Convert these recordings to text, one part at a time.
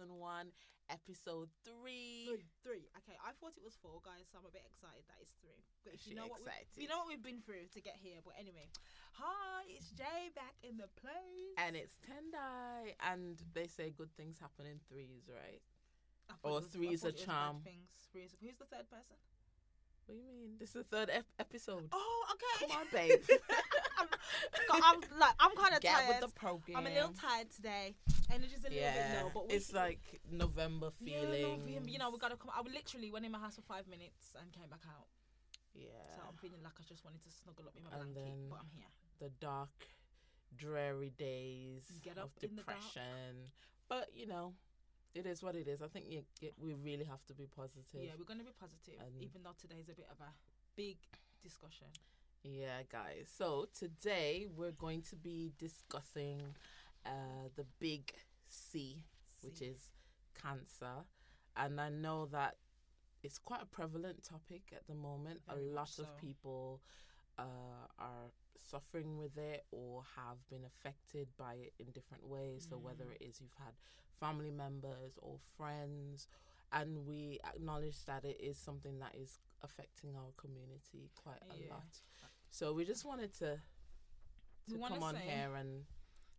season one, episode three. Three, three. Okay, I thought it was four, guys, so I'm a bit excited that it's three. But you know what? excited? We, you know what we've been through to get here. But anyway, hi, it's Jay back in the place. And it's Tendai, and they say good things happen in threes, right? Or was- three's a thought it was bad charm. Things. Three's, who's the third person? What do you mean? This is the third ep- episode. Oh, okay. Come on, babe. I'm, I'm like, I'm kind of tired. with the program. I'm a little tired today. Energy's a little yeah, bit low, but we, it's like November yeah, feeling. no, you know, we gotta come. I literally went in my house for five minutes and came back out. Yeah. So I'm feeling like I just wanted to snuggle up in my And blanket, then- but I'm here. the dark, dreary days of depression. But you know, it is what it is. I think you, you, we really have to be positive. Yeah, we're going to be positive, And- even though today's a bit of a big discussion. Yeah, guys. So today we're going to be discussing uh, the big C, which is cancer, and I know that it's quite a prevalent topic at the moment. Very a lot so. of people uh, are suffering with it or have been affected by it in different ways. So whether Mm. it is you've had family members or friends, and we acknowledge that it is something that is affecting our community quite a Yeah. lot. So we just wanted to to come on say- here and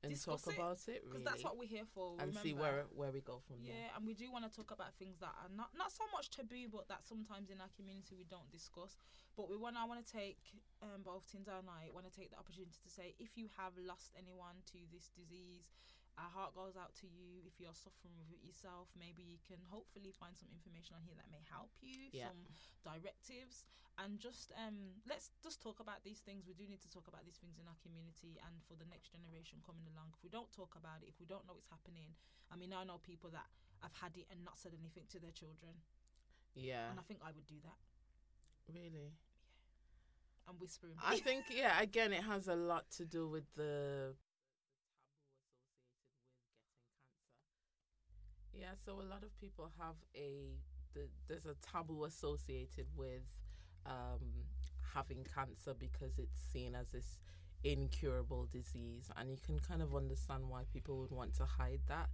and talk it, about it Because really that's what we're here for. and see where where we go from Yeah, there. and we do want to talk about things that are not not so much taboo, but that sometimes in our community we don't discuss. But we want I want to take um, both Tendai and I want to take the opportunity to say if you have lost anyone to this disease, our heart goes out to you. If you're suffering with it yourself, maybe you can hopefully find some information on here that may help you, Yeah. some directives, and just um let's just talk about these things. We do need to talk about these things in our community and for the next generation coming along. If we don't talk about it, if we don't know it's happening, I mean, I know people that have had it and not said anything to their children, Yeah, and I think I would do that. really. I'm whispering. I think yeah. Again, it has a lot to do with the Yeah, so a lot of people have a the, there's a taboo associated with um, having cancer because it's seen as this incurable disease, and you can kind of understand why people would want to hide that.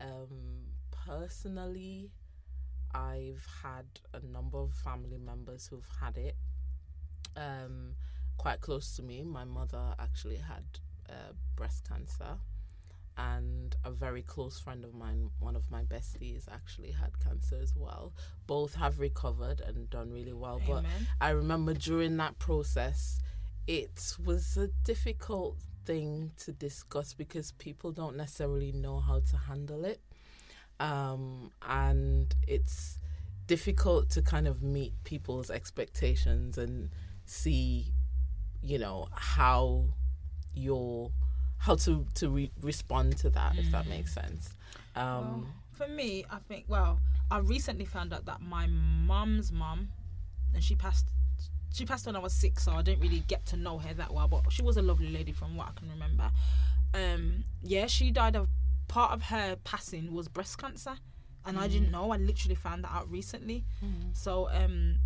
Um, personally, I've had a number of family members who've had it. Um, quite close to me, my mother actually had uh, breast cancer and a very close friend of mine, one of my besties, actually had cancer as well. Both have recovered and done really well. But I remember during that process, it was a difficult thing to discuss because people don't necessarily know how to handle it. Um, and it's difficult to kind of meet people's expectations and see, you know, how you're how to to re- respond to that if that makes sense um Well, for me, I think. Well, I recently found out that my mum's mum, and she passed. She passed when I was six, so I didn't really get to know her that well. But she was a lovely lady, from what I can remember. Um, yeah, she died of part of her passing was breast cancer, and I didn't know. I literally found that out recently. So um,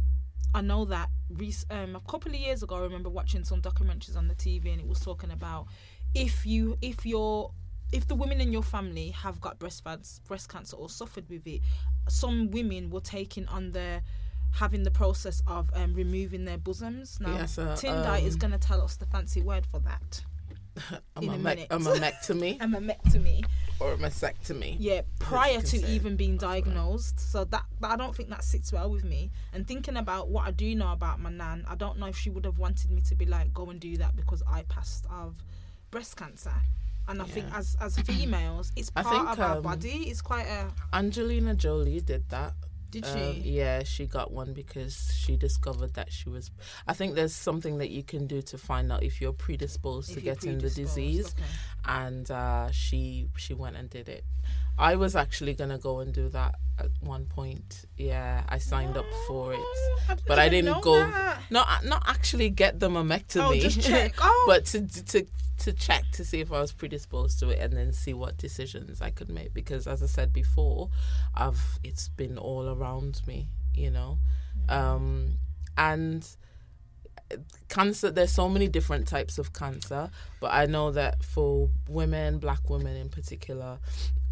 I know that rec- um, a couple of years ago, I remember watching some documentaries on the TV, and it was talking about if you if you're if the women in your family have got breast breast cancer or suffered with it, some women were taking on the having the process of um, removing their bosoms. Now, uh, Tendai is um, going to tell us the fancy word for that. a, in a mame- minute. a mammectomy A mammectomy. or a mastectomy Yeah, prior to say. even being That's right. diagnosed. So that, that I don't think that sits well with me. And thinking about what I do know about my nan, I don't know if she would have wanted me to be like, go and do that because I passed of breast cancer. And I think as as females, it's I part think, of our um, body. It's quite a. angelina jolie did that Did Um, she? yeah, she got one because she discovered that she was. I think there's something that you can do to find out if you're predisposed If to you're getting the disease, okay. and uh, she she went and did it. I was actually gonna go and do that at one point. Yeah, I signed up for it, Oh, but I didn't go. that. Not not actually get the mammectomy. Oh, just check. Oh, but to to to check to see if I was predisposed to it and then see what decisions I could make because as I said before, I've it's been all around me, you know. Um and cancer there's so many different types of cancer but i know that for women black women in particular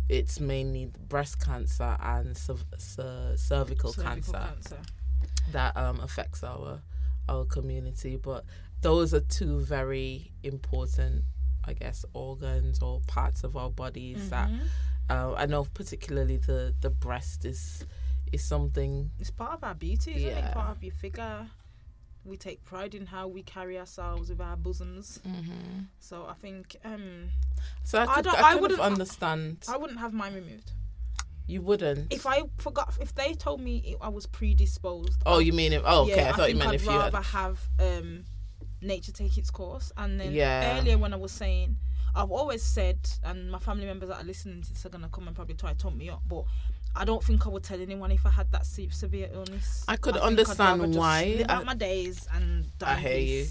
it's mainly breast cancer and cerv- cer- cervical, Cervical cancer, cancer. that um, affects our our community but those are two very important i guess organs or parts of our bodies that Mhm. uh, i know particularly the the breast is is something It's part of our beauty, isn't Yeah. it? Part of your figure. We take pride in how we carry ourselves with our bosoms. So I think um, so i I don't- I, I wouldn't- understand I wouldn't have mine removed. you wouldn't If I forgot, if they told me I was predisposed. oh you mean it oh, okay yeah, i thought you meant I'd if you had rather have um, nature take its course. And then Yeah. earlier when I was saying, I've always said, and my family members that are listening to this are gonna come and probably try to talk me up, but I don't think I would tell anyone if I had that se- severe illness. I could I'd understand why. Live I- out my days and die I hear you.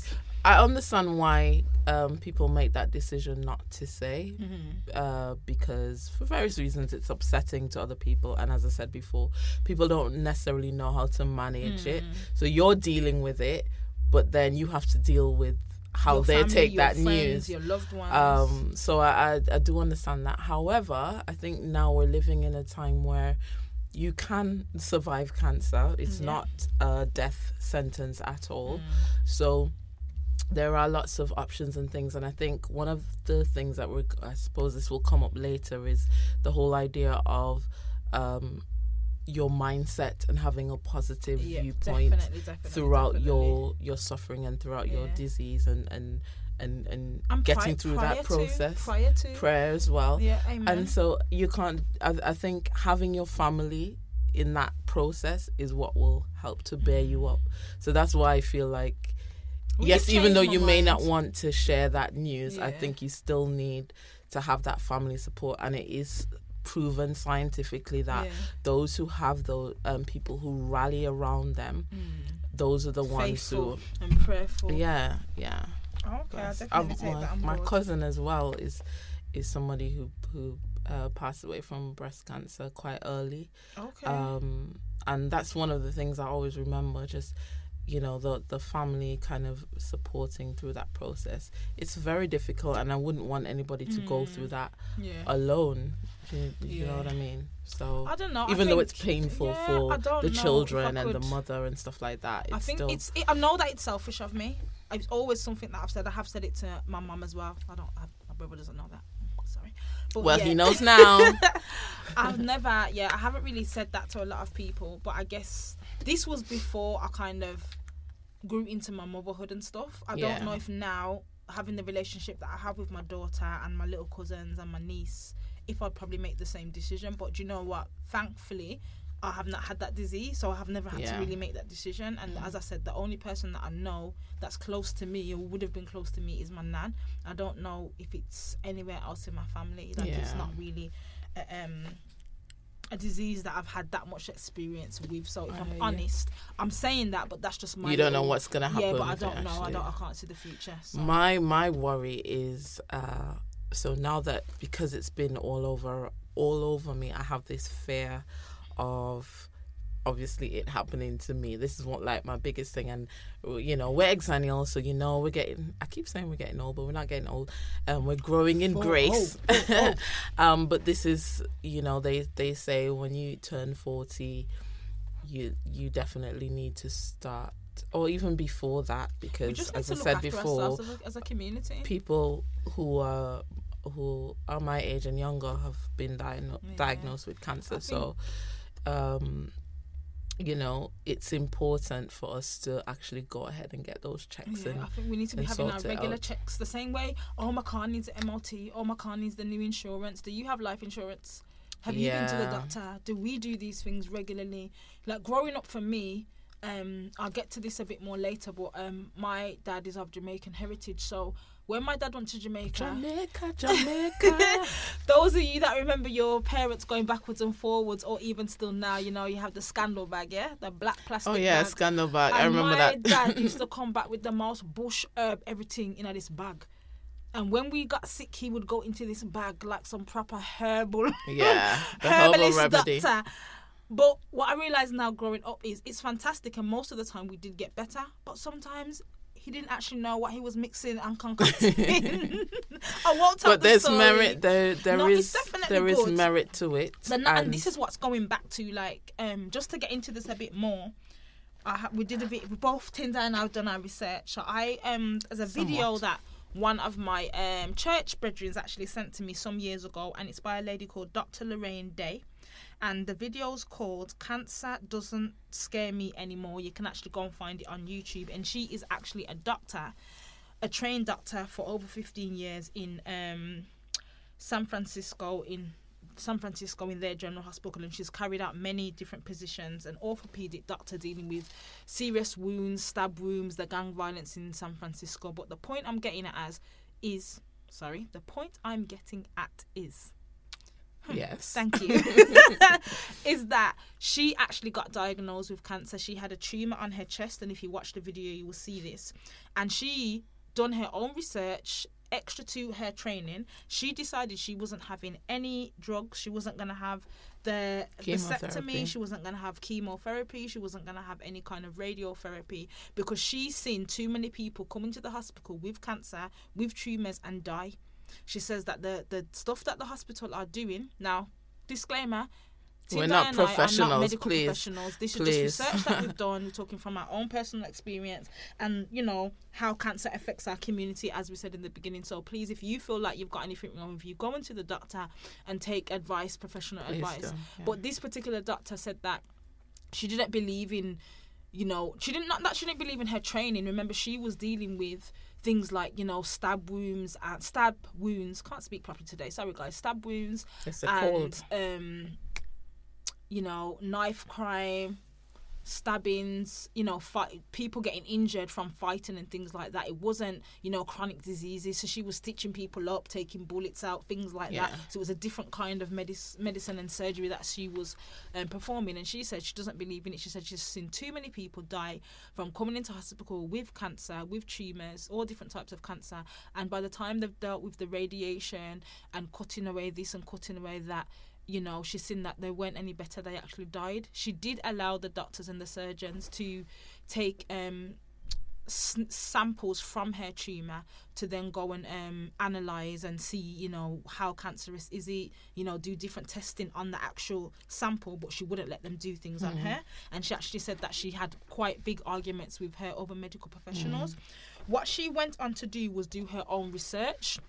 I understand why um, people make that decision not to say, Mhm. uh, because for various reasons it's upsetting to other people. And as I said before, people don't necessarily know how to manage it. Mm. So you're dealing with it, but then you have to deal with how Your they family, take that friends, news. Your loved ones. Um, so I, I, I do understand that. However, I think now we're living in a time where you can survive cancer. It's Yeah. not a death sentence at all. Mm. So there are lots of options and things, and I think one of the things that we're, I suppose this will come up later, is the whole idea of um, your mindset and having a positive yeah, viewpoint definitely, definitely, throughout definitely. your your suffering and throughout your disease and and and, and And getting through prior that to- process. prior to. Prayer as well. Yeah amen. and so you can't I, I think having your family in that process is what will help to bear you up. So that's why i feel like Well, yes even though you my may not want to share that news i think you still need to have that family support. And it is proven scientifically that Yeah. those who have those um, people who rally around them Mm. those are the ones faithful who and prayerful. yeah yeah Okay, I'll definitely I've- take my, that on my board. cousin as well is is somebody who who uh, passed away from breast cancer quite early Okay. um, and that's one of the things I always remember. Just you know the the family kind of supporting through that process. It's very difficult, and I wouldn't want anybody to go Mm. through that yeah. alone. You, you know what I mean? So I don't know. Even though it's painful yeah, for the know if I children and the mother and stuff like that, I think still it's. It, I know that it's selfish of me. It's always something that I've said. I have said it to my mum as well. I don't. I, my brother doesn't know that. Sorry. But well yeah. he knows now. I've never, yeah, I haven't really said that to a lot of people, but I guess this was before I kind of grew into my motherhood and stuff. I Yeah. don't know if now, having the relationship that I have with my daughter and my little cousins and my niece, if I'd probably make the same decision. But do you know what? Thankfully, I have not had that disease, so I have never had Yeah. to really make that decision. And as I said, the only person that I know that's close to me or would have been close to me is my nan. I don't know if it's anywhere else in my family. Like it's not really uh, um, a disease that I've had that much experience with. So if I you. honest, I'm saying that, but that's just my. you don't know what's gonna happen. Yeah, but I don't know. I don't. I can't see the future. So. My my worry is uh, so now that because it's been all over all over me, I have this fear of obviously it happening to me. This is what like my biggest thing, and you know we're exennial, so you know we're getting. I keep saying we're getting old, but we're not getting old. Um, we're growing in Oh, grace. um, but this is you know they they say when you turn forty, you you definitely need to start. Or even before that, because as I said before, as a community. people who are who are my age and younger have been diagno- Yeah. diagnosed with cancer. I So, um, you know, it's important for us to actually go ahead and get those checks Yeah, in. I think we need to be having our regular checks the same way. Oh, my car needs an MOT. Oh, my car needs the new insurance. Do you have life insurance? Have you been to the doctor? Do we do these things regularly? Like growing up for me, um, I'll get to this a bit more later, but um, my dad is of Jamaican heritage. So when my dad went to Jamaica, Jamaica, Jamaica. those of you that remember your parents going backwards and forwards, or even still now, you know, you have the scandal bag, yeah, the black plastic. oh yeah, bag. scandal bag. I And remember my that. dad used to come back with the most bush herb, everything in this bag. And when we got sick, he would go into this bag like some proper herbal, yeah, the herbal herbalist remedy. doctor. But what I realize now growing up is it's fantastic, and most of the time we did get better. But sometimes he didn't actually know what he was mixing and concocting. I won't tell but the there's story. merit there there No, is there is merit to it and, and this is what's going back to like um just to get into this a bit more. I we did a bit. We both Tendai and I've done our research. So I um there's a video Somewhat. that one of my um church brethren actually sent to me some years ago, and it's by a lady called Dr. Lorraine Day. And the video's called "Cancer Doesn't Scare Me Anymore." You can actually go and find it on YouTube. And she is actually a doctor, a trained doctor for over 15 years in um San Francisco in San Francisco in their general hospital and she's carried out many different positions an orthopedic doctor dealing with serious wounds stab wounds the gang violence in San Francisco but the point I'm getting at as is sorry the point I'm getting at is yes. Thank you. is that she actually got diagnosed with cancer. She had a tumor on her chest, and if you watch the video, you will see this. And she done her own research extra to her training. She decided she wasn't having any drugs. She wasn't going to have the vasectomy. She wasn't going to have chemotherapy. She wasn't going to have any kind of radiotherapy because she's seen too many people come into the hospital with cancer with tumors and die she says that the the stuff that the hospital are doing now disclaimer We're Tendai not and I are professionals, medical please. professionals this Please. is just research that we've done we're talking from our own personal experience and you know how cancer affects our community as we said in the beginning so please if you feel like you've got anything wrong with you go into the doctor and take advice professional Please advice yeah. but this particular doctor said that she didn't believe in you know she didn't not that she didn't believe in her training. Remember she was dealing with things like you know stab wounds and stab wounds can't speak properly today sorry guys stab wounds it's a and cold um you know knife crime stabbings you know fight, people getting injured from fighting and things like that. It wasn't you know chronic diseases. So she was stitching people up taking bullets out things like that. So it was a different kind of medic- medicine and surgery that she was um, performing. And she said she doesn't believe in it. She said she's seen too many people die from coming into hospital with cancer with tumors all different types of cancer. And by the time they've dealt with the radiation and cutting away this and cutting away that you know she's seen that they weren't any better they actually died. She did allow the doctors and the surgeons to take um s- samples from her tumor to then go and um, analyze and see you know how cancerous is it you know do different testing on the actual sample but she wouldn't let them do things on her. And she actually said that she had quite big arguments with her other medical professionals. What she went on to do was do her own research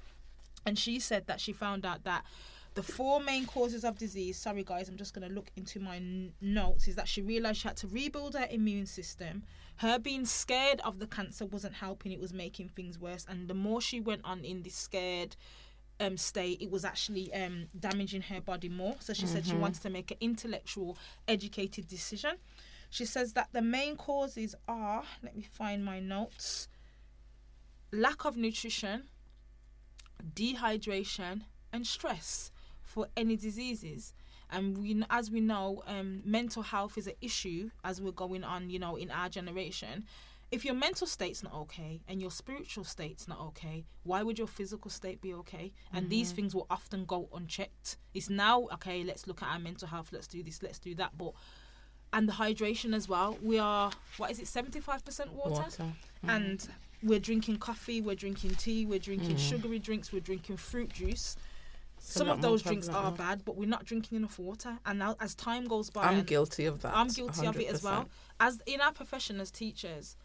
and she said that she found out that the four main causes of disease sorry guys i'm just going to look into my n- notes is that she realized she had to rebuild her immune system. Her being scared of the cancer wasn't helping it was making things worse and the more she went on in this scared um, state it was actually um, damaging her body more. So she said she wanted to make an intellectual educated decision. She says that the main causes are let me find my notes lack of nutrition dehydration and stress for any diseases. And we as we know um, mental health is an issue as we're going on you know in our generation. If your mental state's not okay and your spiritual state's not okay why would your physical state be okay? And these mm-hmm. things will often go unchecked. It's now okay let's look at our mental health let's do this let's do that. But and the hydration as well we are what is it 75% water, water. Mm-hmm. And we're drinking coffee, we're drinking tea, we're drinking mm. sugary drinks, we're drinking fruit juice. Some of those drinks are now. bad, but we're not drinking enough water. And now, as time goes by, i'm guilty of that I'm guilty of it as well. As in our profession as teachers,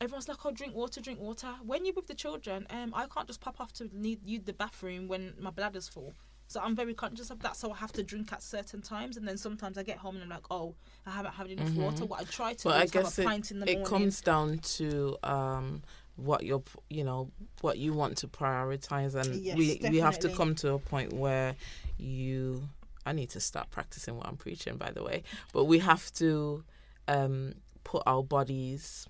everyone's like, "Oh, drink water, drink water." When you're with the children, um, I can't just pop off to need use the bathroom when my bladder's full. So I'm very conscious of that. So I have to drink at certain times, and then sometimes I get home and I'm like, "Oh, I haven't had enough water." What I try to But do Mm-hmm. I is have guess a it, pint in the it morning. comes down to um, what you're, you know, what you want to prioritize, and Yes, we we have to come to a point where you. I need to start practicing what I'm preaching, by the way. But we have to um, put our bodies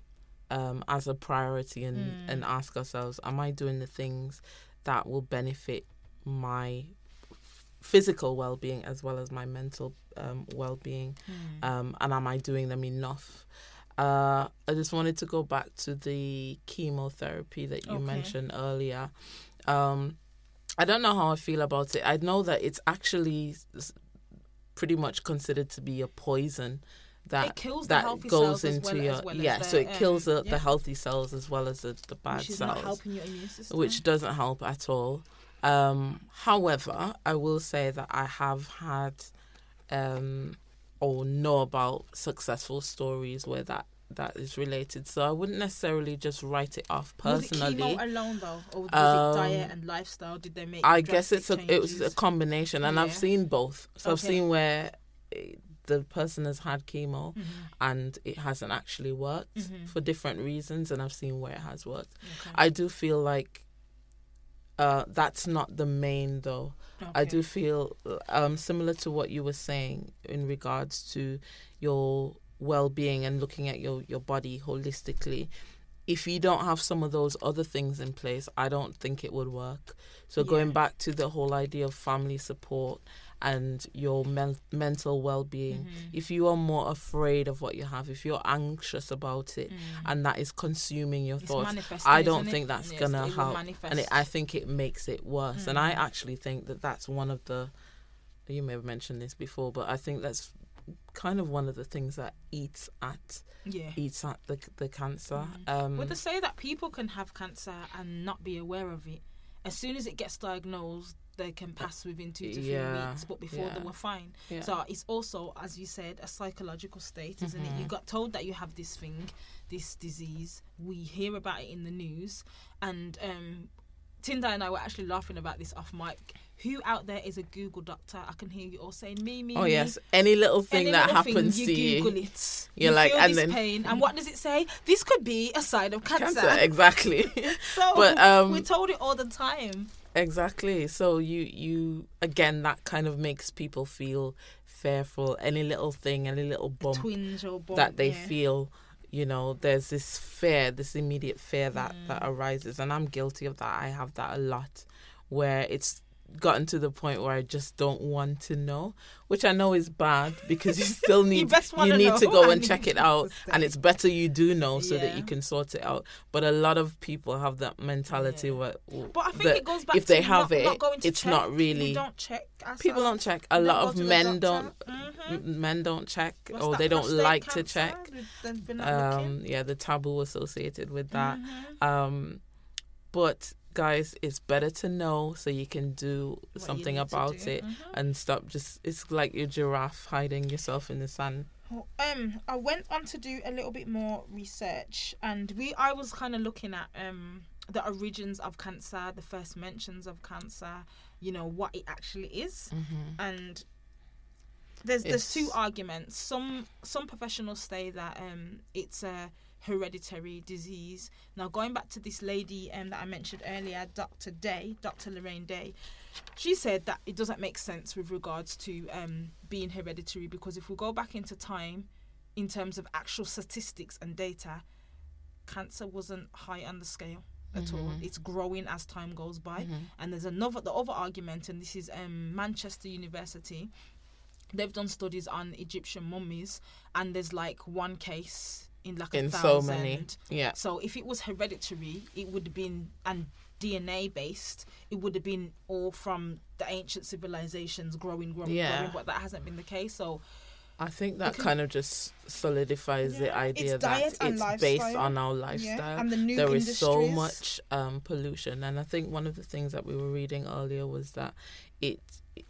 um, as a priority and Mm. and ask ourselves, am I doing the things that will benefit my physical well-being as well as my mental um, well-being Hmm. um, and am I doing them enough? Uh, I just wanted to go back to the chemotherapy that you Okay. mentioned earlier. Um, I don't know how I feel about it. I know that it's actually pretty much considered to be a poison that It kills the that goes into well- your well yeah. the, so it kills um, the, yeah. the healthy cells as well as the, the bad which cells, not helping your immune system. which doesn't help at all. Um, however, I will say that I have had um, or know about successful stories where that that is related. So I wouldn't necessarily just write it off personally. Was it chemo alone though, or was Um, it diet and lifestyle? Did they make? I guess it's a drastic it was a combination, and I've seen both. So I've seen where the person has had chemo Mhm, and it hasn't actually worked Mhm. for different reasons, and I've seen where it has worked. okay. I do feel like uh, that's not the main though. I do feel um, similar to what you were saying in regards to your well-being and looking at your your body holistically. If you don't have some of those other things in place, I don't think it would work. So going back to the whole idea of family support and your men- mental well-being, Mhm. if you are more afraid of what you have, if you're anxious about it, Mm. and that is consuming your It's thoughts, I don't isn't it? think that's Yes, gonna help. and it, I think it makes it worse. And I Mm. actually think that that's one of the. You may have mentioned this before, but I think that's kind of one of the things that eats at yeah. eats at the the cancer. Mhm. Um, Would they say that people can have cancer and not be aware of it? As soon as it gets diagnosed, they can pass within two to three Yeah, weeks, but before they were fine. yeah. So it's also, as you said, a psychological state, isn't it? You Mhm. got told that you have this thing, this disease. We hear about it in the news, and um, Tendai and I were actually laughing about this off mic. Who out there is a Google doctor? I can hear you all saying me, me. oh me. yes, any little thing Any that little thing, happens you to you, Google it. You're you like, feel and this then- pain, and what does it say? This could be a sign of cancer. cancer exactly. So But, um, we're told it all the time. Exactly. So you you again that kind of makes people feel fearful. Any little thing, any little bump bump, that they yeah. feel, you know, there's this fear, this immediate fear that that Mm. arises, and I'm guilty of that. I have that a lot, where it's gotten to the point where I just don't want to know, which I know is bad because you still need best you need know to go and you check it out, and it's better you do know so that you can sort it out. But a lot of people have that mentality Yeah. where But I think it goes back if they have not, it, not it's check. not really- don't check. people don't check. A lot of men don't. Mhm. Men don't check, What's or they don't like to check. They've been not looking. Um, yeah, the taboo associated with that. Mhm. Um, but guys, it's better to know so you can do What something about do. it Mhm. and stop. Just it's like your giraffe hiding yourself in the sand. Well, Um, I went on to do a little bit more research, and we I was kind of looking at um the origins of cancer, the first mentions of cancer, you know what it actually is, Mm-hmm. and there's there's two arguments. Some some professionals say that um it's a hereditary disease. Now going back to this lady um that I mentioned earlier, Dr. Day, Dr. Lorraine Day, she said that it doesn't make sense with regards to um being hereditary because if we go back into time, in terms of actual statistics and data, cancer wasn't high on the scale at all. Mhm. It's growing as time goes by. Mm-hmm. And there's another the other argument, and this is um, Manchester University. They've done studies on Egyptian mummies, and there's like one case in like In so many, yeah. So if it was hereditary, it would have been and DNA based, it would have been all from the ancient civilizations growing, growing, Yeah. growing. But that hasn't been the case. So I think that Because- kind of just solidifies the idea it's that it's based on our lifestyle. and the new industries. there is so much um, pollution, and I think one of the things that we were reading earlier was that it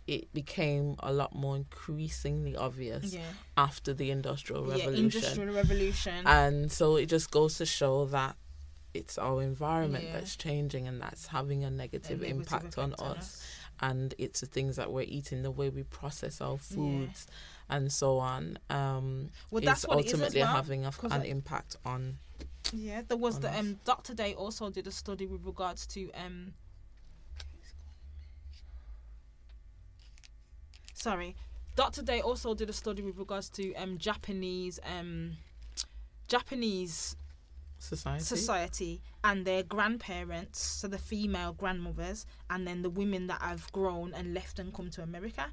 it became a lot more increasingly obvious Yeah, after the industrial yeah, revolution, industrial revolution. and so it just goes to show that it's our environment Yeah. that's changing and that's having a a negative, negative impact on effect us and it's the things that we're eating the way we process our foods and so on um Well, that's what it is as ultimately well, having a, an I- impact on Yeah, there was the us. um Dr. Day also did a study with regards to um sorry. Dr. Day also did a study with regards to um Japanese um Japanese society society and their grandparents, so the female grandmothers, and then the women that have grown and left and come to America.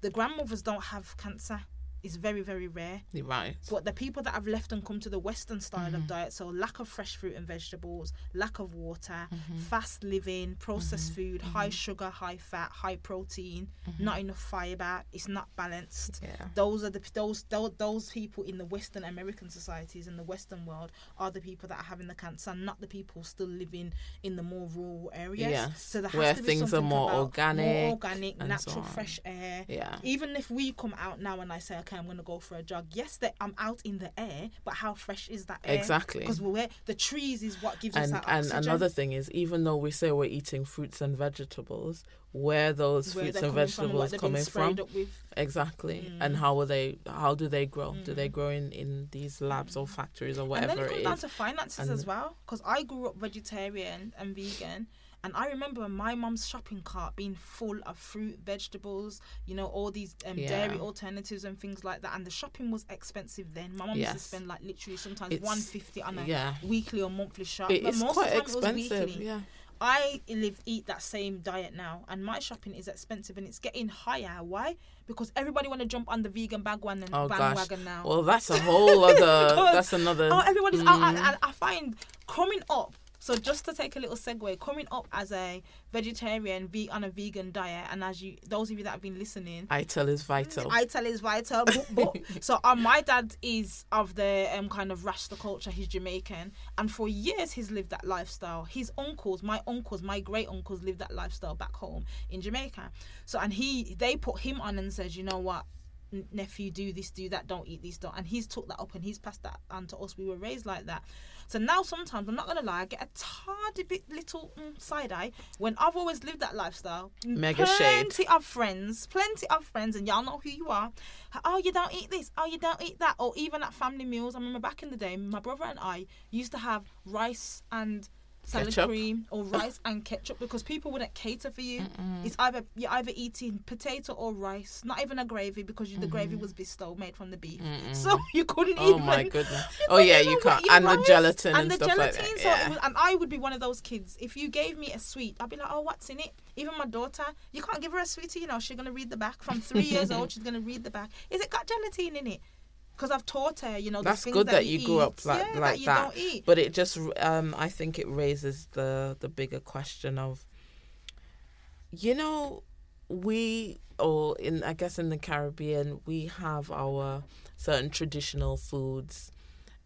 The grandmothers don't have cancer is very very rare. Right. But the people that have left and come to the Western style Mm-hmm. of diet, so lack of fresh fruit and vegetables, lack of water, Mm-hmm. fast living, processed food, high sugar, high fat, high protein, not enough fiber, it's not balanced. Mm-hmm. Yeah. Those are the those, those those people in the Western American societies in the Western world are the people that are having the cancer, not the people still living in the more rural areas. Yes, So there has where to be things are more organic more organic, and so natural, fresh air. Yeah. Even if we come out now and I say, okay, I'm going to go for a jog. Yes, that I'm out in the air, but how fresh is that air? Exactly. Because we're the trees is what gives us And that and oxygen. another thing is, even though we say we're eating fruits and vegetables, where those Where fruits and coming from and vegetables coming from? Exactly. Mm. And how are they? How do they grow? Do they grow in in these labs or factories or whatever? and then it comes it down to finances And- as well. Because I grew up vegetarian and vegan. And I remember my mum's shopping cart being full of fruit, vegetables, you know, all these um, Yeah. dairy alternatives and things like that. And the shopping was expensive then. My mum used to spend like literally sometimes one fifty on a yeah. weekly or monthly shop. It But most quite of the time it was expensive. weekly. Yeah. I live eat that same diet now, and my shopping is expensive, and it's getting higher. Why? Because everybody want to jump on the vegan bandwagon, Oh gosh. bandwagon now. Well, that's a whole other. That's another. Oh, everybody's out, Mm. and, and I find coming up. So just to take a little segue, coming up as a vegetarian, ve- on a vegan diet, and as you, those of you that have been listening, Ital is vital. Ital is vital. But, but, so uh, my dad is of the um, kind of Rasta culture. He's Jamaican, and for years he's lived that lifestyle. His uncles, my uncles, my great uncles lived that lifestyle back home in Jamaica. So and he, they put him on and says, you know what, nephew, do this, do that, don't eat this, don't. And he's took that up and he's passed that on to us. We were raised like that. So now sometimes I'm not gonna lie, I get a tiny bit little mm, side eye when I've always lived that lifestyle. Mega shade. plenty of friends, plenty of friends, and y'all know who you are. Oh, you don't eat this. Oh, you don't eat that. Or even at family meals. I remember back in the day, my brother and I used to have rice and salad Ketchup. cream or rice and ketchup because people wouldn't cater for you. It's either you're either eating potato or rice, not even a gravy because you, the gravy mm-hmm. was bestowed made from the beef, so you couldn't eat. Oh even. my goodness. Oh yeah, you can't. And the gelatin and, and the stuff like that. So Yeah. it was, and I would be one of those kids. If you gave me a sweet, I'd be like, "Oh, what's in it?" Even my daughter, you can't give her a sweetie. You know, she's gonna read the back. From three years old, she's gonna read the back. Is it got gelatin in it? Because I've taught her, you know, That's good that you, you grew up like yeah, like that. That. eat. But it just, um, I think it raises the the bigger question of, you know, we or in I guess in the Caribbean we have our certain traditional foods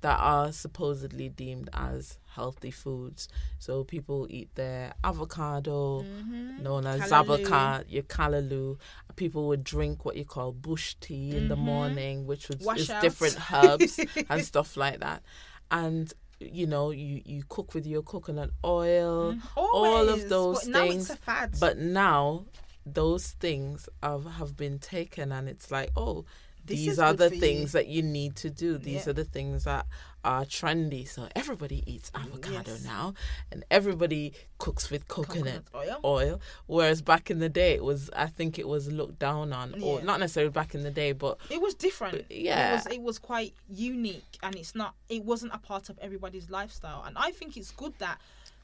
that are supposedly deemed as healthy foods. So people eat their avocado, Mhm. known as Callaloo. zaboca, your callaloo. People would drink what you call bush tea in the Mhm. morning, which was is different herbs and stuff like that. And you know, you you cook with your coconut oil, all of those but things. it's a fad. But now those things have have been taken, and it's like, oh. This These are the for you. things that you need to do. These Yeah. are the things that are trendy. So everybody eats mm, avocado yes. now, and everybody cooks with coconut oil. oil. Whereas back in the day, it was I think it was looked down on, or not necessarily back in the day, but It was different. yeah. It was it was quite unique and it's not it wasn't a part of everybody's lifestyle. And I think it's good that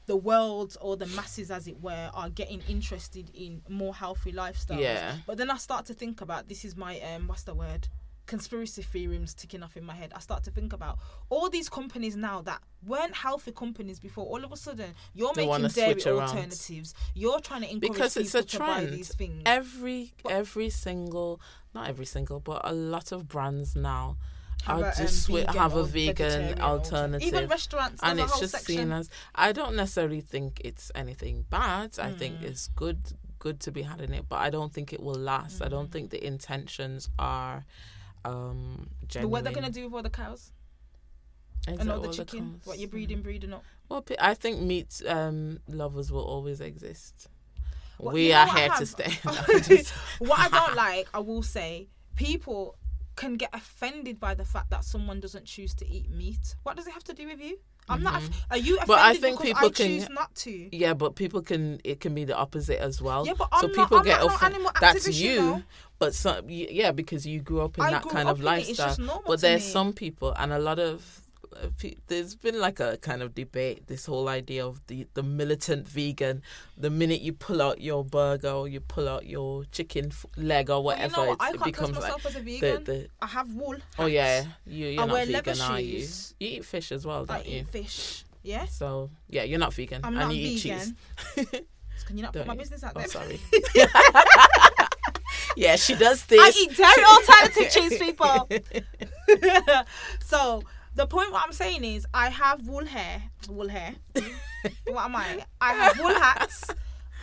the world or the masses as it were are getting interested in more healthy lifestyles. Yeah. But then I start to think about this is my um what's the word? Conspiracy theorems ticking off in my head. I start to think about all these companies now that weren't healthy companies before. All of a sudden, you're They making dairy alternatives. You're trying to encourage because it's a people to buy trend. these things. Every every single, not every single, but a lot of brands now Have um, just vegan have a vegan alternative. Even restaurants, and it's just section. seen as I don't necessarily think it's anything bad. I think Mm. it's good good to be had in it, but I don't think it will last. I Mm. don't think the intentions are um But what they're gonna do with all the cows Is and all the chicken? cows? What you're breeding, breeding up. Well, I think meat um, lovers will always exist. Well, we you know are I here to stay. No, I'm just- what I don't like, I will say, people can get offended by the fact that someone doesn't choose to eat meat. What does it have to do with you? I'm not. Are you offended Mm-hmm. But I think because people I can- choose not to? yeah, but people can. It can be the opposite as well. Yeah, but so I'm not- people I'm get not no animal That's you you. know. But some, yeah, because you grew up in I that kind of it, lifestyle. normal but there's me. some people, and a lot of there's been like a kind of debate. This whole idea of the the militant vegan. The minute you pull out your burger or you pull out your chicken leg or Well, you whatever, know what? I it becomes like as a the vegan. the. I have wool. Oh yeah, you you're I not vegan, are you? You eat fish as well, don't you? eat fish. Yeah. So yeah, you're not vegan, I'm and not you eat cheese. Can you not Don't put my you? business out there Oh, there? sorry. yeah, she does this. I eat dairy alternative cheese, people. so the point what I'm saying is I have wool hair. Wool hair. what am I? I have wool hats.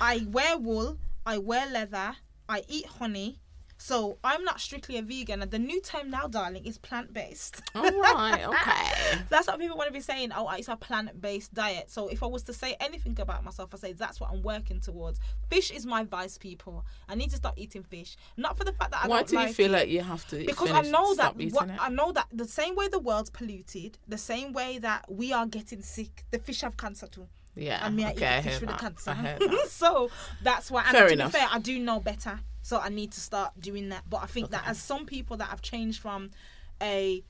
I wear wool. I wear leather. I eat honey. So I'm not strictly a vegan. And the new term now, darling, is plant based. All right, okay. That's what people want to be saying. Oh, it's a plant based diet. So if I was to say anything about myself, I say that's what I'm working towards. Fish is my vice, people. I need to stop eating fish. Not for the fact that I Why don't do you feel it, like you have to? Eat fish? Because I know that what. I know that the same way the world's polluted, the same way that we are getting sick, the fish have cancer too. Yeah. and me, I okay, I eat fish with the that. cancer. So that's why. And Fair to enough. be fair, I do know better, so I need to start doing that. But I think that as some people that have changed from a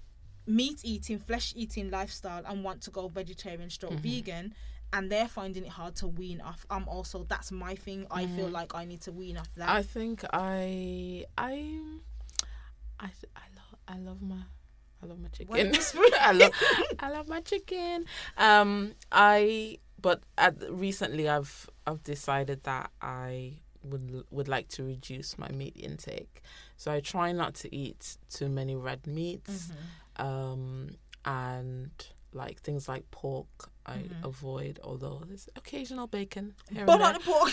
meat eating, flesh eating lifestyle and want to go vegetarian, stroke Mm-hmm. vegan. And they're finding it hard to wean off. I'm also that's my thing. I feel Mm-hmm. like I need to wean off that. I think I I I I love I love my I love my chicken. I love I love my chicken. Um I but at, recently I've I've decided that I would would like to reduce my meat intake. So I try not to eat too many red meats. Mm-hmm. Um and like things like pork I Mm-hmm. avoid although there's occasional bacon but not the pork.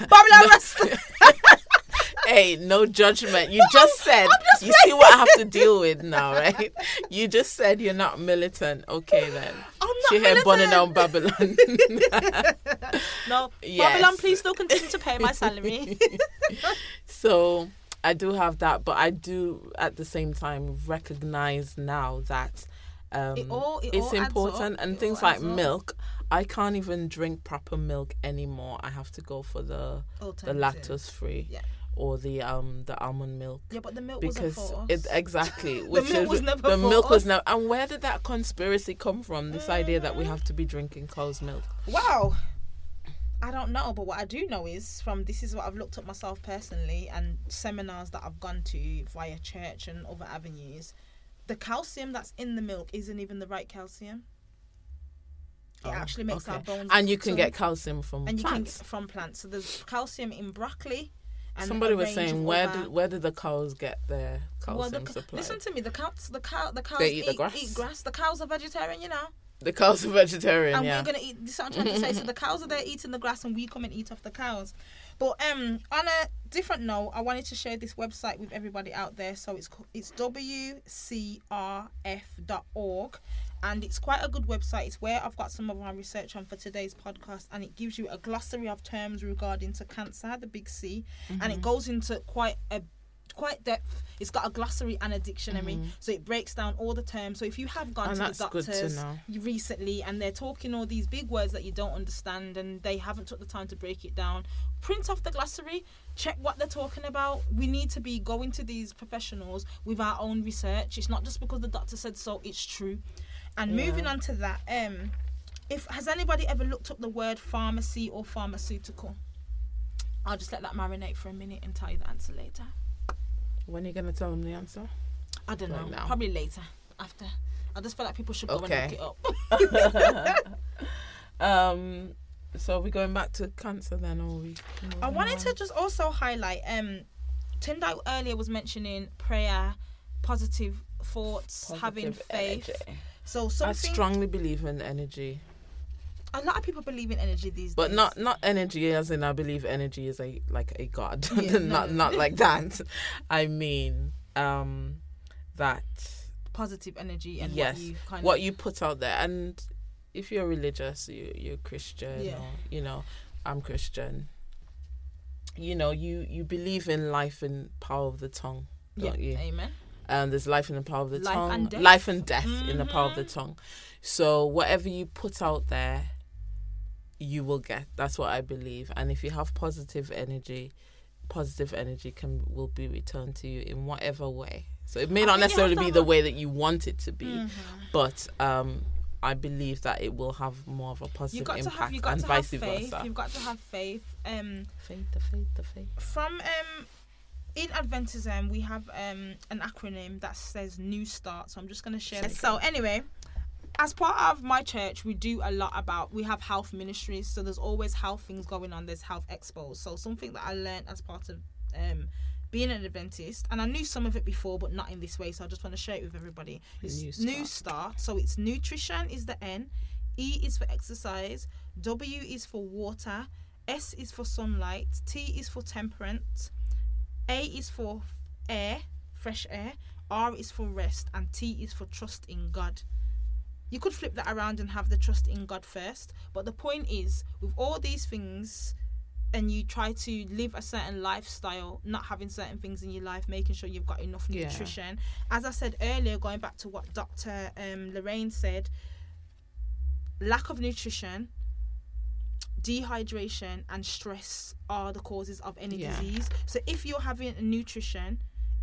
Babylon hey, no judgment. You just said you see what I have to deal with now, right? You just said you're not militant. Okay then. I'm not burning down Babylon. No, Yes. Babylon, please still continue to pay my salary. so I do have that, but I do at the same time recognize now that um, It all- it it's important and It things like milk. I can't even drink proper milk anymore. I have to go for the the lactose free Yeah. Or the um the almond milk. Yeah, but the milk because wasn't for it exactly which milk is was never the for milk was us. never and where did that conspiracy come from this idea that we Mm. have to be drinking cow's milk Wow. I don't know, but what I do know is from this is what I've looked up myself personally and seminars that I've gone to via church and other avenues. The calcium that's in the milk isn't even the right calcium. It Oh, actually makes our okay. bones. and you can get calcium from and you can get from plants. So there's calcium in broccoli. Somebody was saying where did where did the cows get their calcium well, the, supply listen to me. The cows, the cow, the cows They eat eat, the grass? eat grass. The cows are vegetarian, you know. the cows are vegetarian and yeah we're gonna eat. This is what I'm trying to say. So the cows are there eating the grass, and we come and eat off the cows. But um, on a different note, I wanted to share this website with everybody out there. So it's it's wcrf.org, and it's quite a good website. It's where I've got some of my research on for today's podcast, and it gives you a glossary of terms regarding to cancer, the big C, and Mm-hmm. it goes into quite a quite depth. It's got a glossary and a dictionary, so it breaks down all the terms. So if you have gone Mm-hmm. And to the good to doctors recently and they're talking all these big words that you don't understand and they haven't took the time to break it down, print off the glossary, check what they're talking about. We need to be going to these professionals with our own research. It's not just because the doctor said so; it's true. And moving on to that, um, if has anybody ever looked up the word pharmacy or pharmaceutical? I'll just let that marinate for a minute and tell you the answer later. when are you gonna tell them the answer I don't Right know. now. Probably later. After. I just feel like people should go Okay. and look it up. um so are we going back to cancer then or are we I wanted on? to just also highlight um Tendai earlier was mentioning prayer, positive thoughts, having faith. energy. So I strongly believe in energy a lot of people believe in energy these but days. not not energy as in I believe energy is a like a god, Yeah, not no. not like that. I mean, um, that positive energy and yes, what you kind what of you put out there, and if you're religious, you you're Christian, Yeah. or you know, I'm Christian. You know, you you believe in life and power of the tongue, don't you? amen. And there's life in the power of the Life tongue, and life and death in the power of the Mhm. tongue. So whatever you put out there, you will get. That's what I believe. And if you have positive energy, positive energy can will be returned to you in whatever way. So it may not think you have necessarily be the way that you want it to be, Mhm. but um, I believe that it will have more of a positive impact have and to have vice faith. versa. You've got to have faith. Um, Faith, the faith, the faith. from um in Adventism we have um an acronym that says New Start. So I'm just gonna share. This. So anyway, as part of my church, we do a lot about we have health ministries. So there's always health things going on. There's health expos. So something that I learned as part of um being an Adventist, and I knew some of it before, but not in this way. So I just want to share it with everybody. It's New New Start. So it's nutrition is the N, E is for exercise, W is for water, S is for sunlight, T is for temperance, A is for air, fresh air, R is for rest, and T is for trust in God. You could flip that around and have the trust in God first, but the point is, with all these things, and you try to live a certain lifestyle, not having certain things in your life, making sure you've got enough Yeah. nutrition. As I said earlier, going back to what Dr. Um, Lorraine said, lack of nutrition, dehydration, and stress are the causes of any Yeah. disease. So if you're having a nutrition,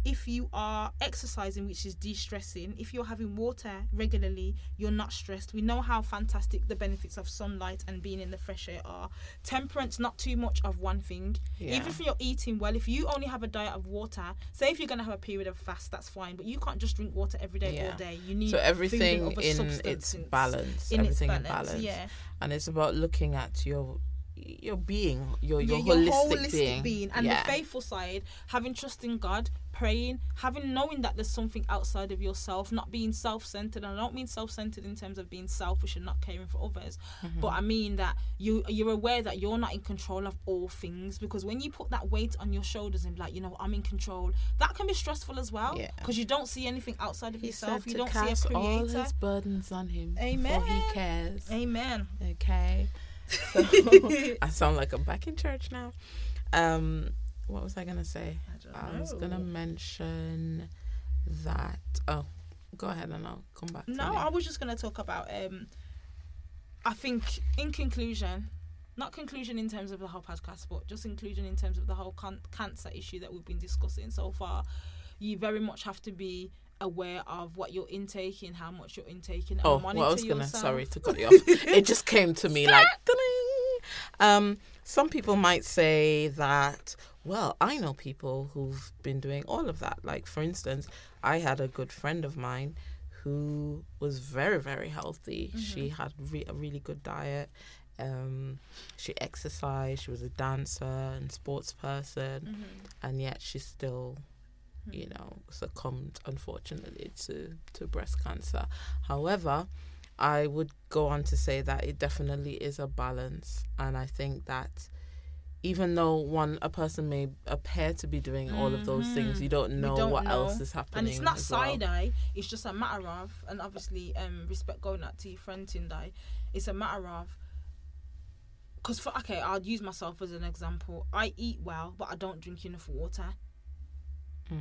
if you are exercising, which is de-stressing, if you're having water regularly, you're not stressed. We know how fantastic the benefits of sunlight and being in the fresh air are. Temperance, not too much of one thing. Yeah. Even if you're eating well, if you only have a diet of water, say if you're gonna have a period of fast, that's fine. But you can't just drink water every day Yeah. all day. You need So everything in its balance, in its everything balance, in balance, Yeah. and it's about looking at your your being, your your, Yeah, holistic, being, and yeah. the faithful side, having trust in God, praying, having knowing that there's something outside of yourself, not being self-centered. And I don't mean self-centered in terms of being selfish and not caring for others, Mm-hmm. but I mean that you you're aware that you're not in control of all things because when you put that weight on your shoulders and be like, you know, I'm in control, that can be stressful as well Yeah. because you don't see anything outside of He yourself. You don't see a all his burdens on him. Amen. he cares. Amen. Okay. So, I sound like I'm back in church now. Um, what was I gonna say? don't I was gonna mention that. Oh, go ahead and I'll come back. No. I was just going to talk about. Um, I think, in conclusion, not conclusion in terms of the whole podcast, but just inclusion in terms of the whole can- cancer issue that we've been discussing so far. You very much have to be aware of what you're intaking, how much you're intaking. and Oh, well, I was gonna. yourself. Sorry to cut you off. it just came to me like. Um, some people might say that. Well, I know people who've been doing all of that. Like, for instance, I had a good friend of mine who was very, very healthy. She had re- a really good diet. Um, she exercised. She was a dancer and sports person, Mhm. and yet she still you know, succumbed unfortunately to, to breast cancer. However, I would go on to say that it definitely is a balance, and I think that even though one a person may appear to be doing all of those things, Mhm. you don't know don't what know. else is happening. And it's not as well. side eye, it's just a matter of, and obviously, um, respect going out to your friend Tendai, it's a matter of, because for, okay, I'll use myself as an example. I eat well, but I don't drink enough water.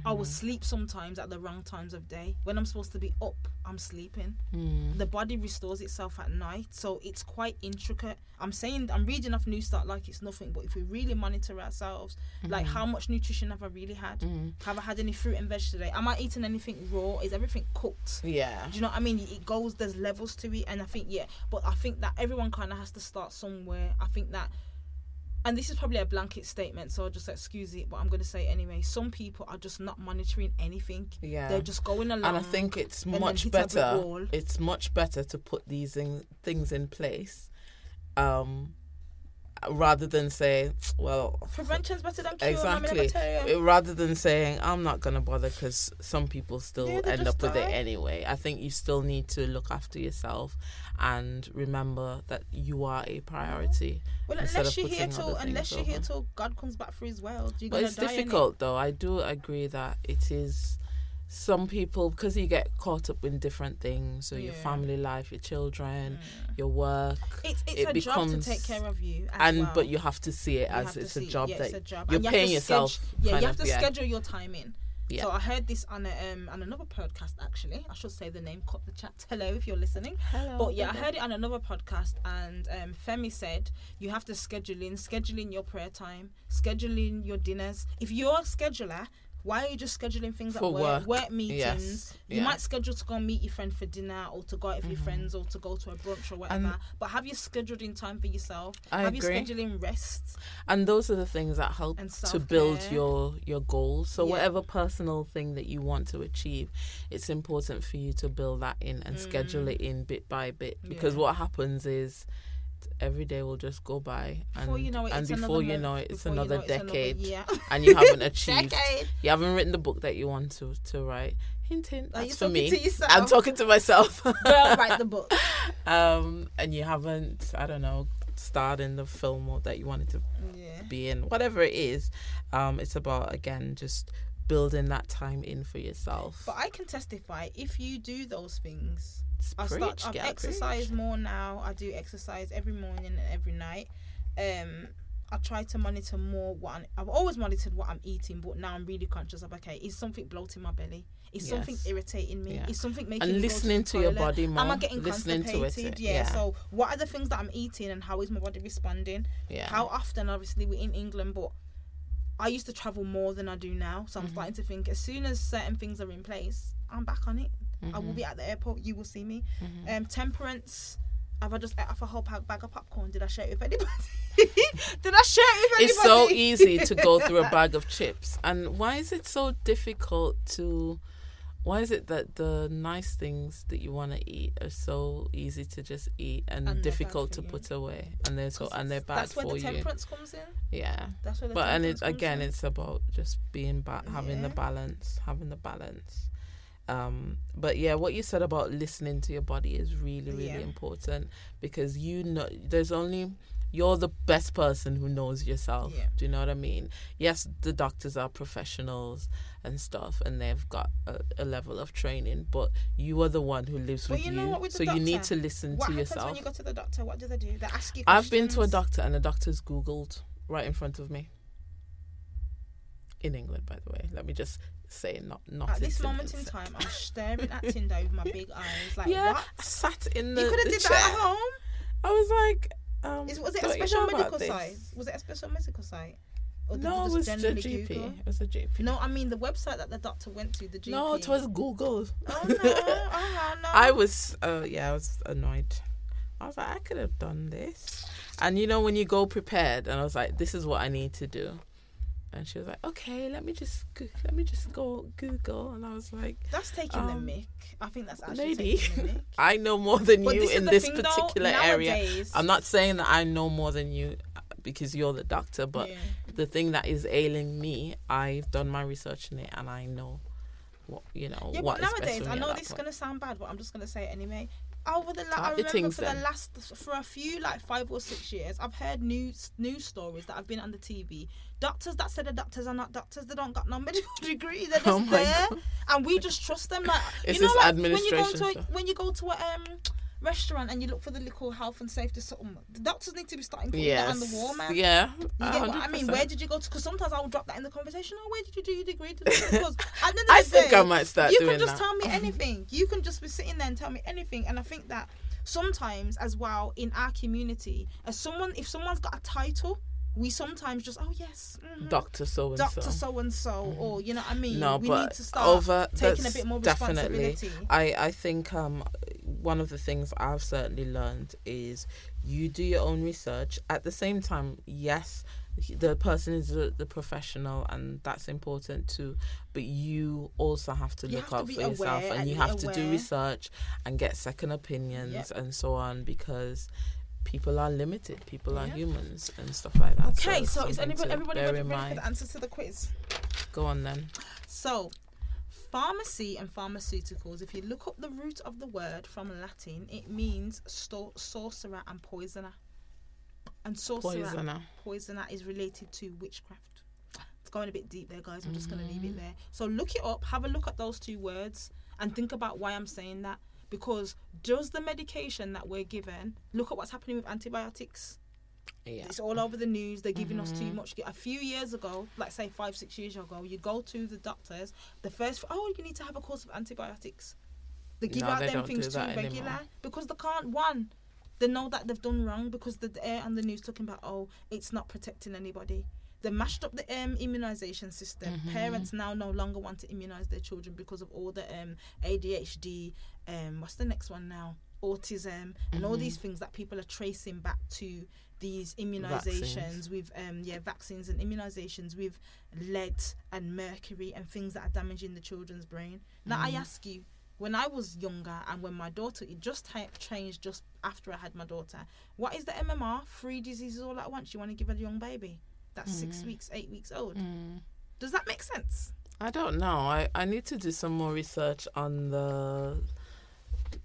I will sleep sometimes at the wrong times of day. When I'm supposed to be up, I'm sleeping. Mm. The body restores itself at night, so it's quite intricate. I'm saying I'm reading off New Start like it's nothing, but if we really monitor ourselves, like how much nutrition have I really had? Mm. Have I had any fruit and veg today? Am I eating anything raw? Is everything cooked? Yeah. Do you know what I mean? It goes, there's levels to it, and I think yeah, but I think that everyone kind of has to start somewhere. I think that, and this is probably a blanket statement, so I'll just excuse it, but I'm going to say it anyway. Some people are just not monitoring anything. Yeah. They're just going along. and I think it's much hit a brick better. It's much better to put these in, things in place, um, rather than say, "Well, prevention's better than cure. exactly." Uh, Rather than saying, "I'm not gonna bother," because some people still Yeah, end up with it anyway. I think you still need to look after yourself and remember that you are a priority. Well, unless you're here till unless you're here till God comes back for His world, you're But gonna it's die, innit? difficult, though. I do agree that it is. Some people, because you get caught up in different things, so your family life, your children, Mm. your work, It's it's it a job to becomes- take care of you, and well. but you have to see it You as it's a job yeah, that it's a job. you're you paying yourself. yeah, you have of, to yeah. schedule your time in. Yeah. So I heard this on a, um on another podcast actually. I should say the name. Cut the chat. Hello, if you're listening. Hello. But yeah, I heard it on another podcast, and um, Femi said you have to schedule in, scheduling your prayer time, scheduling your dinners. If you're a scheduler, why are you just scheduling things For at work, work. work meetings? Yes, You yeah. might schedule to go meet your friend for dinner or to go out with your Mhm. friends or to go to a brunch or whatever. And- but have you scheduled in time for yourself? I have agree. you scheduling rest? and those are the things that help to build your your goals so Yeah. whatever personal thing that you want to achieve it's important for you to build that in and schedule Mm. it in bit by bit because Yeah. what happens is every day will just go by and, Before you know it, and it's before another you know it it's Before you know it, it's another decade and you haven't achieved Decade. you haven't written the book that you want to to write hint hint Are you that's for me i'm talking to myself Girl, write the book. um and you haven't i don't know starred in the film or that you wanted to Yeah. be in whatever it is um it's about again just building that time in for yourself But I can testify if you do those things. I preach, start. I've exercised preach. more now. I do exercise every morning and every night. Um, I try to monitor more what I'm, I've always monitored what I'm eating, but now I'm really conscious of okay, is something bloating my belly? Is something irritating me? Yeah. Is something making and listening to, to, your body more Am I getting listening to constipated? it yeah. So what are the things that I'm eating and how is my body responding? yeah How often? Obviously, we're in England, but I used to travel more than I do now. So I'm Mhm. starting to think as soon as certain things are in place, I'm back on it. I will be at the airport. You will see me. mhm. Um, temperance. Have I just ate off a whole bag, bag of popcorn? Did I share it with anybody? Did I share it with anybody? it's so easy to go through a bag of chips and why is it so difficult to why is it that the nice things that you want to eat are so easy to just eat and, And difficult to you. put away and they're so and they're bad for you? That's where the you temperance comes in. yeah That's where the but and it again in. it's about just being ba- having the balance having the balance um but yeah what you said about listening to your body is really really Yeah. important because you know there's only you're the best person who knows yourself Yeah. do you know what i mean yes the doctors are professionals and stuff and they've got a, a level of training but you are the one who lives But with you know what, with so the you need doctor, to listen what to happens yourself when you go to the doctor? What do they do? They ask you. I've been to a doctor and the doctor's Googled right in front of me. In England, by the way. Let me just say not not At this moment in time, I'm staring at Tendai with my big eyes. Like, yeah, what? I sat in the, You could have did chair. that at home. I was like, um, Is, was it a you special know medical site? Was it a special medical site? Or No, it was the GP. Google? It was a GP. No, I mean the website that the doctor went to. The GP. No, it was Google. Oh no! Oh no! I was, uh, yeah, I was annoyed. I was like, I could have done this. And you know, when you go prepared, and I was like, this is what I need to do. And she was like, okay, let me just, go- let me just go Google. And I was like, That's taking Um, the mic. I think that's actually lady, taking the mic. I know more than But you is in the this thing, though, particular area. nowadays- I'm not saying that I know more than you uh, because you're the doctor, but Yeah. the thing that is ailing me, I've done my research in it and I know what you know Yeah, what but is best nowadays, for me I at know that this is point. gonna sound bad, but I'm just gonna say it anyway. Over the la- I remember things for the last for a few like five or six years, I've heard news news stories that have been on the TV. Doctors that said the doctors are not doctors, they don't got no medical degree. They're just Oh there, God. and we just trust them. Like It's you know, like when you go to a, when you go to a um restaurant and you look for the little health and safety something. The doctors need to be starting putting that on the Yes. wall, man. Yeah. You get what I mean? Where did you go to? Because sometimes I will drop that in the conversation. Oh, where did you do your degree? Because at the end I the think I might start you can just that. tell me anything. You can just be sitting there and tell me anything. And I think that sometimes, as well, in our community, as someone, if someone's got a title, we sometimes just, oh yes, mhm, Doctor so and so Doctor so. and so, or you know what I mean. No, we but need to start over taking a bit more definitely. responsibility. I I think um one of the things I've certainly learned is you do your own research. At the same time, yes, the person is the, the professional, and that's important too. But you also have to You look have to out be for yourself, and and you have to do research and get second opinions Yep. and so on because. People are limited. People are Yeah. humans and stuff like that. Okay, so, is something anybody, everybody ready, for the answers to the quiz? Go on then. So, pharmacy and pharmaceuticals, if you look up the root of the word from Latin, it means sorcerer and poisoner. And sorcerer, Poisoner. poisoner is related to witchcraft. It's going a bit deep there, guys. I'm just going to leave Mm-hmm. it there. So, look it up, have a look at those two words, and think about why I'm saying that. Because does the medication that we're given, look at what's happening with antibiotics. Yeah. It's all over the news. They're giving us too Mhm. much. A few years ago, like say five, six years ago, you go to the doctors. The first, oh, you need to have a course of antibiotics. They give No, out they them things too regular anymore. because they can't. One, they know that they've done wrong because the air and the news talking about oh, it's not protecting anybody. They mashed up the um, immunization system. Mhm. Parents now no longer want to immunize their children because of all the um, ADHD. Um, what's the next one now? Autism and all Mhm. these things that people are tracing back to these immunizations Vaccines. with um yeah vaccines and immunizations with lead and mercury and things that are damaging the children's brain. Now I Mhm. ask you, when I was younger and when my daughter it just ha- changed just after I had my daughter. What is the MMR? Three diseases all at once. You want to give a young baby that's six Mhm. weeks, eight weeks old. Mm. Does that make sense? I don't know. I, I need to do some more research on the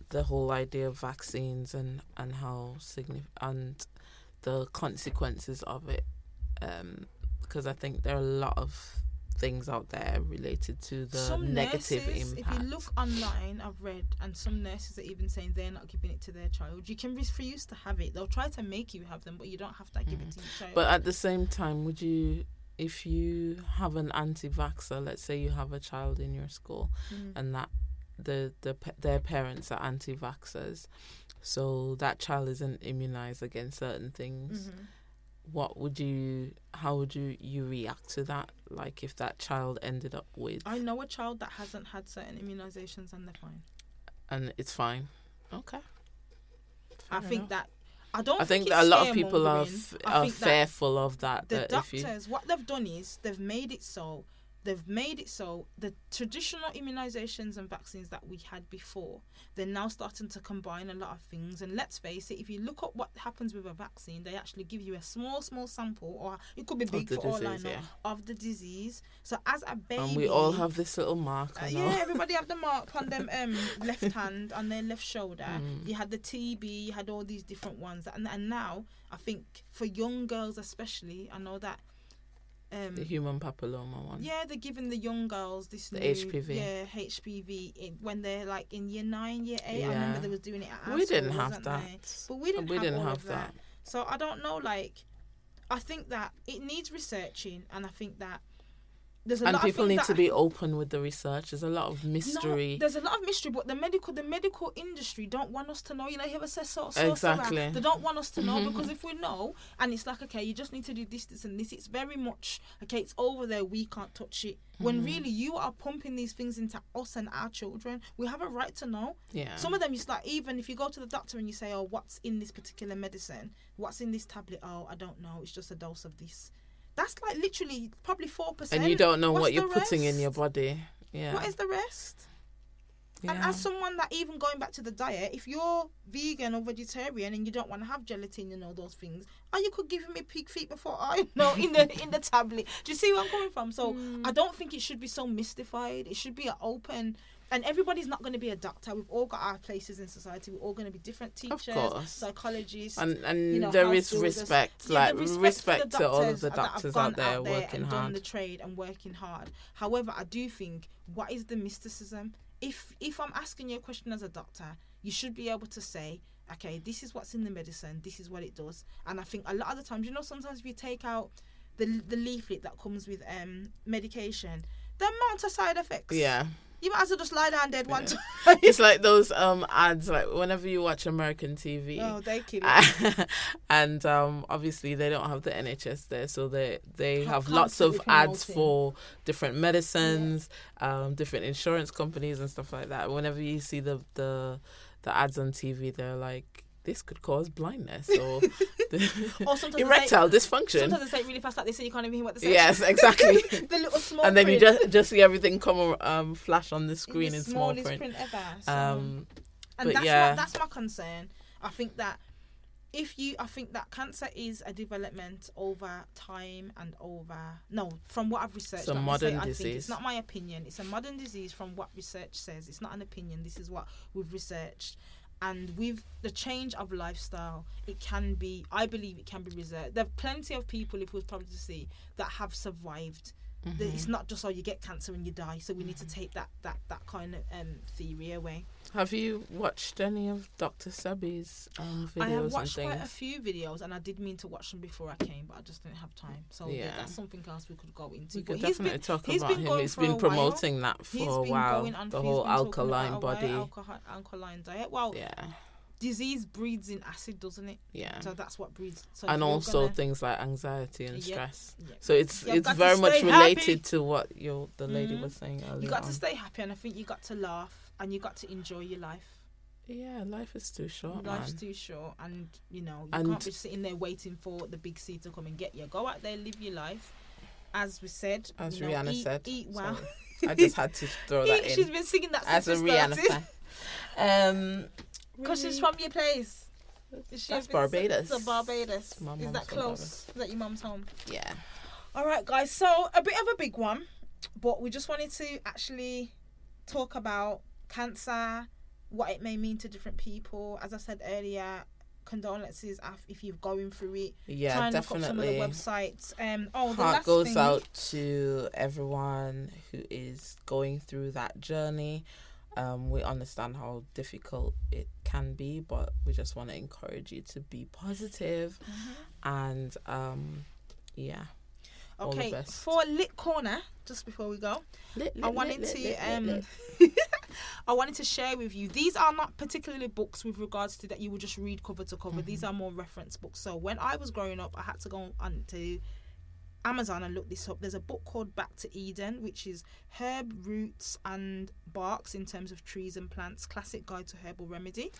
the whole idea of vaccines and and how significant and the consequences of it. Um, because I think there are a lot of things out there related to the some negative nurses, impact. if you look online, I've read, and some nurses are even saying they're not giving it to their child. You can refuse to have it. They'll try to make you have them, but you don't have to give it to your child. Mm. But at the same time, would you, if you have an anti-vaxxer, let's say you have a child in your school, Mm. and that the the their parents are anti-vaxxers, so that child isn't immunized against certain things. Mhm. What would you? How would you you react to that? Like if that child ended up with, I know a child that hasn't had certain immunizations and they're fine. and it's fine. Okay. I think enough. that I don't. I think that a lot of people are f- are fearful of that. the that if you, doctors what they've done is they've made it so they've made it so the traditional immunizations and vaccines that we had before they're now starting to combine a lot of things and let's face it if you look at what happens with a vaccine they actually give you a small small sample or it could be Of big the for all I disease, know yeah. of the disease so as a baby and we all have this little mark. uh, yeah, everybody have the mark on them um left hand on their left shoulder. Mm. You had the TB, you had all these different ones, and and now I think for young girls especially, I know that um the human papilloma one. yeah they're giving the young girls this The new, HPV. yeah HPV in, when they're like in year nine, year eight. Yeah. I remember they was doing it at we didn't school, have that. they? But we didn't we have didn't have that. that. So I don't know, like, I think that it needs researching, and I think that there's a And lot people need to be open with the research. There's a lot of no, mystery. there's a lot of mystery, but the medical the medical industry don't want us to know. You know, you ever say so, so Exactly. They don't want us to know because if we know, and it's like okay, you just need to do this, this, and this. It's very much okay. It's over there. We can't touch it. When hmm. really you are pumping these things into us and our children, we have a right to know. yeah. Some of them, it's like even if you go to the doctor and you say, "Oh, what's in this particular medicine? What's in this tablet? Oh, I don't know. It's just a dose of this." That's like literally probably four percent. and you don't know What's what you're the putting in your body. Yeah. What is the rest? And as someone that even going back to the diet, if you're vegan or vegetarian and you don't want to have gelatin and all those things, oh, you could give me pig feet before I know in the in the tablet. Do you see where I'm coming from? So Mm. I don't think it should be so mystified. It should be an open. And everybody's not going to be a doctor. We've all got our places in society. We're all going to be different teachers, psychologists. and and you know, there house respect, Yeah, like respect, respect, to all of the doctors out there there working and hard. done the trade and working hard. However, I do think what is the mysticism? If if I'm asking you a question as a doctor, you should be able to say, okay, this is what's in the medicine, this is what it does. And I think a lot of the times, you know, sometimes if you take out the the leaflet that comes with um medication, the amount of side effects. yeah. You might as well just lie down dead one Yeah. time. it's like those um ads like whenever you watch American TV. oh, kill it. and um, obviously they don't have the NHS there, so they they have lots of ads promoting. for different medicines, um, different insurance companies and stuff like that. Whenever you see the the the ads on TV, they're like, "This could cause blindness or Or sometimes they say- erectile dysfunction." Sometimes they say it really fast, like they say you can't even hear what they say. Yes, exactly. the little small and then you just just see everything come um flash on the in screen the in small smallest print. ever. So- Um, and that's yeah. my, that's my concern. I think that if you, I think that cancer is a development over time and over. No, from what I've researched, It's a modern say I think disease. it's not my opinion. It's a modern disease from what research says. It's not an opinion. This is what we've researched. And with the change of lifestyle, it can be. I believe it can be reserved. There are plenty of people, if we was probably to see, that have survived. Mm-hmm. It's not just oh you get cancer and you die. So we need to take that that that kind of um, theory away. Have you watched any of Dr. Sebi's um, videos I have watched quite a few videos, and I did mean to watch them before I came, but I just didn't have time. So yeah, Yeah. that's something else we could go into. We But could he's definitely been, talk about him. He's been a while. promoting that for a while. on. The whole been talking about alkaline body. alcohol, alkaline diet. Well, yeah. disease breeds in acid, doesn't it? Yeah. So that's what breeds. So and also gonna- things like anxiety and Yeah. stress. Yeah. So it's it's very much related happy. to what your the lady Mhm. was saying earlier. you got to stay happy, and I think you got to laugh, and you got to enjoy your life. Yeah, life is too short, Life's man. too short, and you know you And- can't be sitting there waiting for the big C to come and get you. Go out there, live your life. As we said, As you know, Rihanna eat, said. eat well. Sorry. I just had to throw that in. She's been singing that as a Rihanna started. fan. Um, Because she's from your place. Is she That's Barbados. So Barbados. Is that close? Is that your mum's home? yeah. All right, guys. So a bit of a big one, but we just wanted to actually talk about cancer, what it may mean to different people. As I said earlier, condolences if you're going through it. Yeah, Try and look up some of the websites. Um. Oh, the Heart last goes thing. out to everyone who is going through that journey. Um, we understand how difficult it can be, but we just want to encourage you to be positive Mm-hmm. and um, yeah. All the Okay, best. for lit corner, just before we go, Lit, I wanted lit, to lit, lit, um lit. I wanted to share with you. These are not particularly books with regards to that you would just read cover to cover. These Mm-hmm. are more reference books. So when I was growing up, I had to go on to Amazon and look this up. There's a book called Back to Eden, which is herb roots and barks in terms of trees and plants, classic guide to herbal remedy.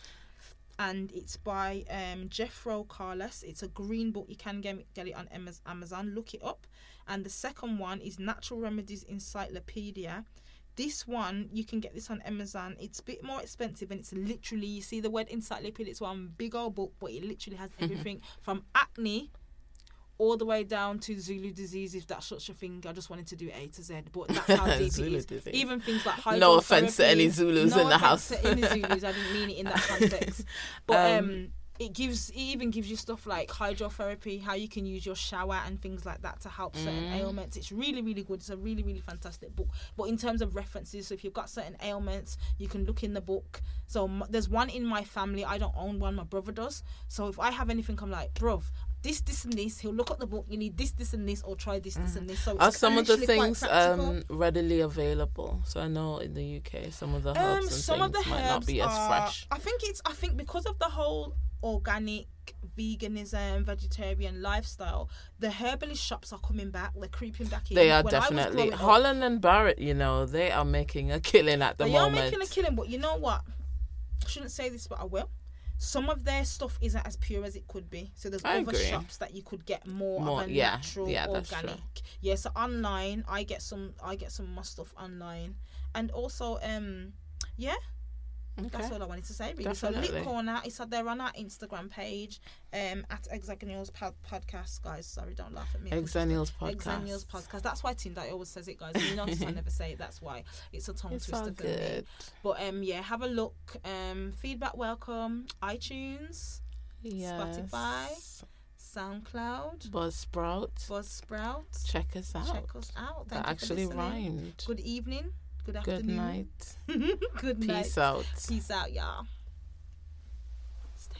And it's by um, Jethro Kloss. It's a green book. You can get, get it on Amazon. Look it up. And the second one is Natural Remedies Encyclopedia. This one you can get this on Amazon. It's a bit more expensive and it's literally you see the word encyclopedia. It's one big old book, but it literally has everything from acne all the way down to Zulu disease. If that's such a thing, I just wanted to do A to Z, but that's how deep it is. disease. Even things like No offense to any Zulus no in the offense house. To any Zulus, I didn't mean it in that context. But um, Um, it gives it even gives you stuff like hydrotherapy, how you can use your shower and things like that to help certain Mm. ailments. It's really really good. It's a really really fantastic book. But in terms of references, so if you've got certain ailments, you can look in the book. So m- there's one in my family. I don't own one. My brother does. So if I have anything, I'm like, bruv. This, this, and this. He'll look at the book. You need this, this, and this, or try this, this, and this. So Are some of the things um, readily available? So I know in the UK, some of the herbs Um, and some of the might herbs not be as are, fresh. I think it's. I think because of the whole organic veganism, vegetarian lifestyle, the herbalist shops are coming back. They're creeping back in. They are When definitely up, Holland and Barrett. You know, they are making a killing at the they moment. They are making a killing, but you know what? I shouldn't say this, but I will. Some of their stuff isn't as pure as it could be. So there's I other agree. shops that you could get more, More- of a yeah, natural, yeah, organic. Yeah, so online I get some I get some more stuff online. And also um yeah, okay. That's all I wanted to say. Really. So. Lit Corner, it's out there on our Instagram page, um, at Exennials pod- Podcast. Guys, sorry, don't laugh at me. Exennials podcast. Exennials Podcast. That's why Tendai always says it, guys. You notice I never say it. That's why it's a tongue It's twister for me. good. But um, yeah, have a look. Um, feedback welcome. iTunes, yes. Spotify. SoundCloud, Buzzsprout. Buzzsprout. Check us out. Check us out. Thank that you actually rhymed. Good evening. Good afternoon. Good night. Good Peace night. Peace out. Peace out, y'all. Stay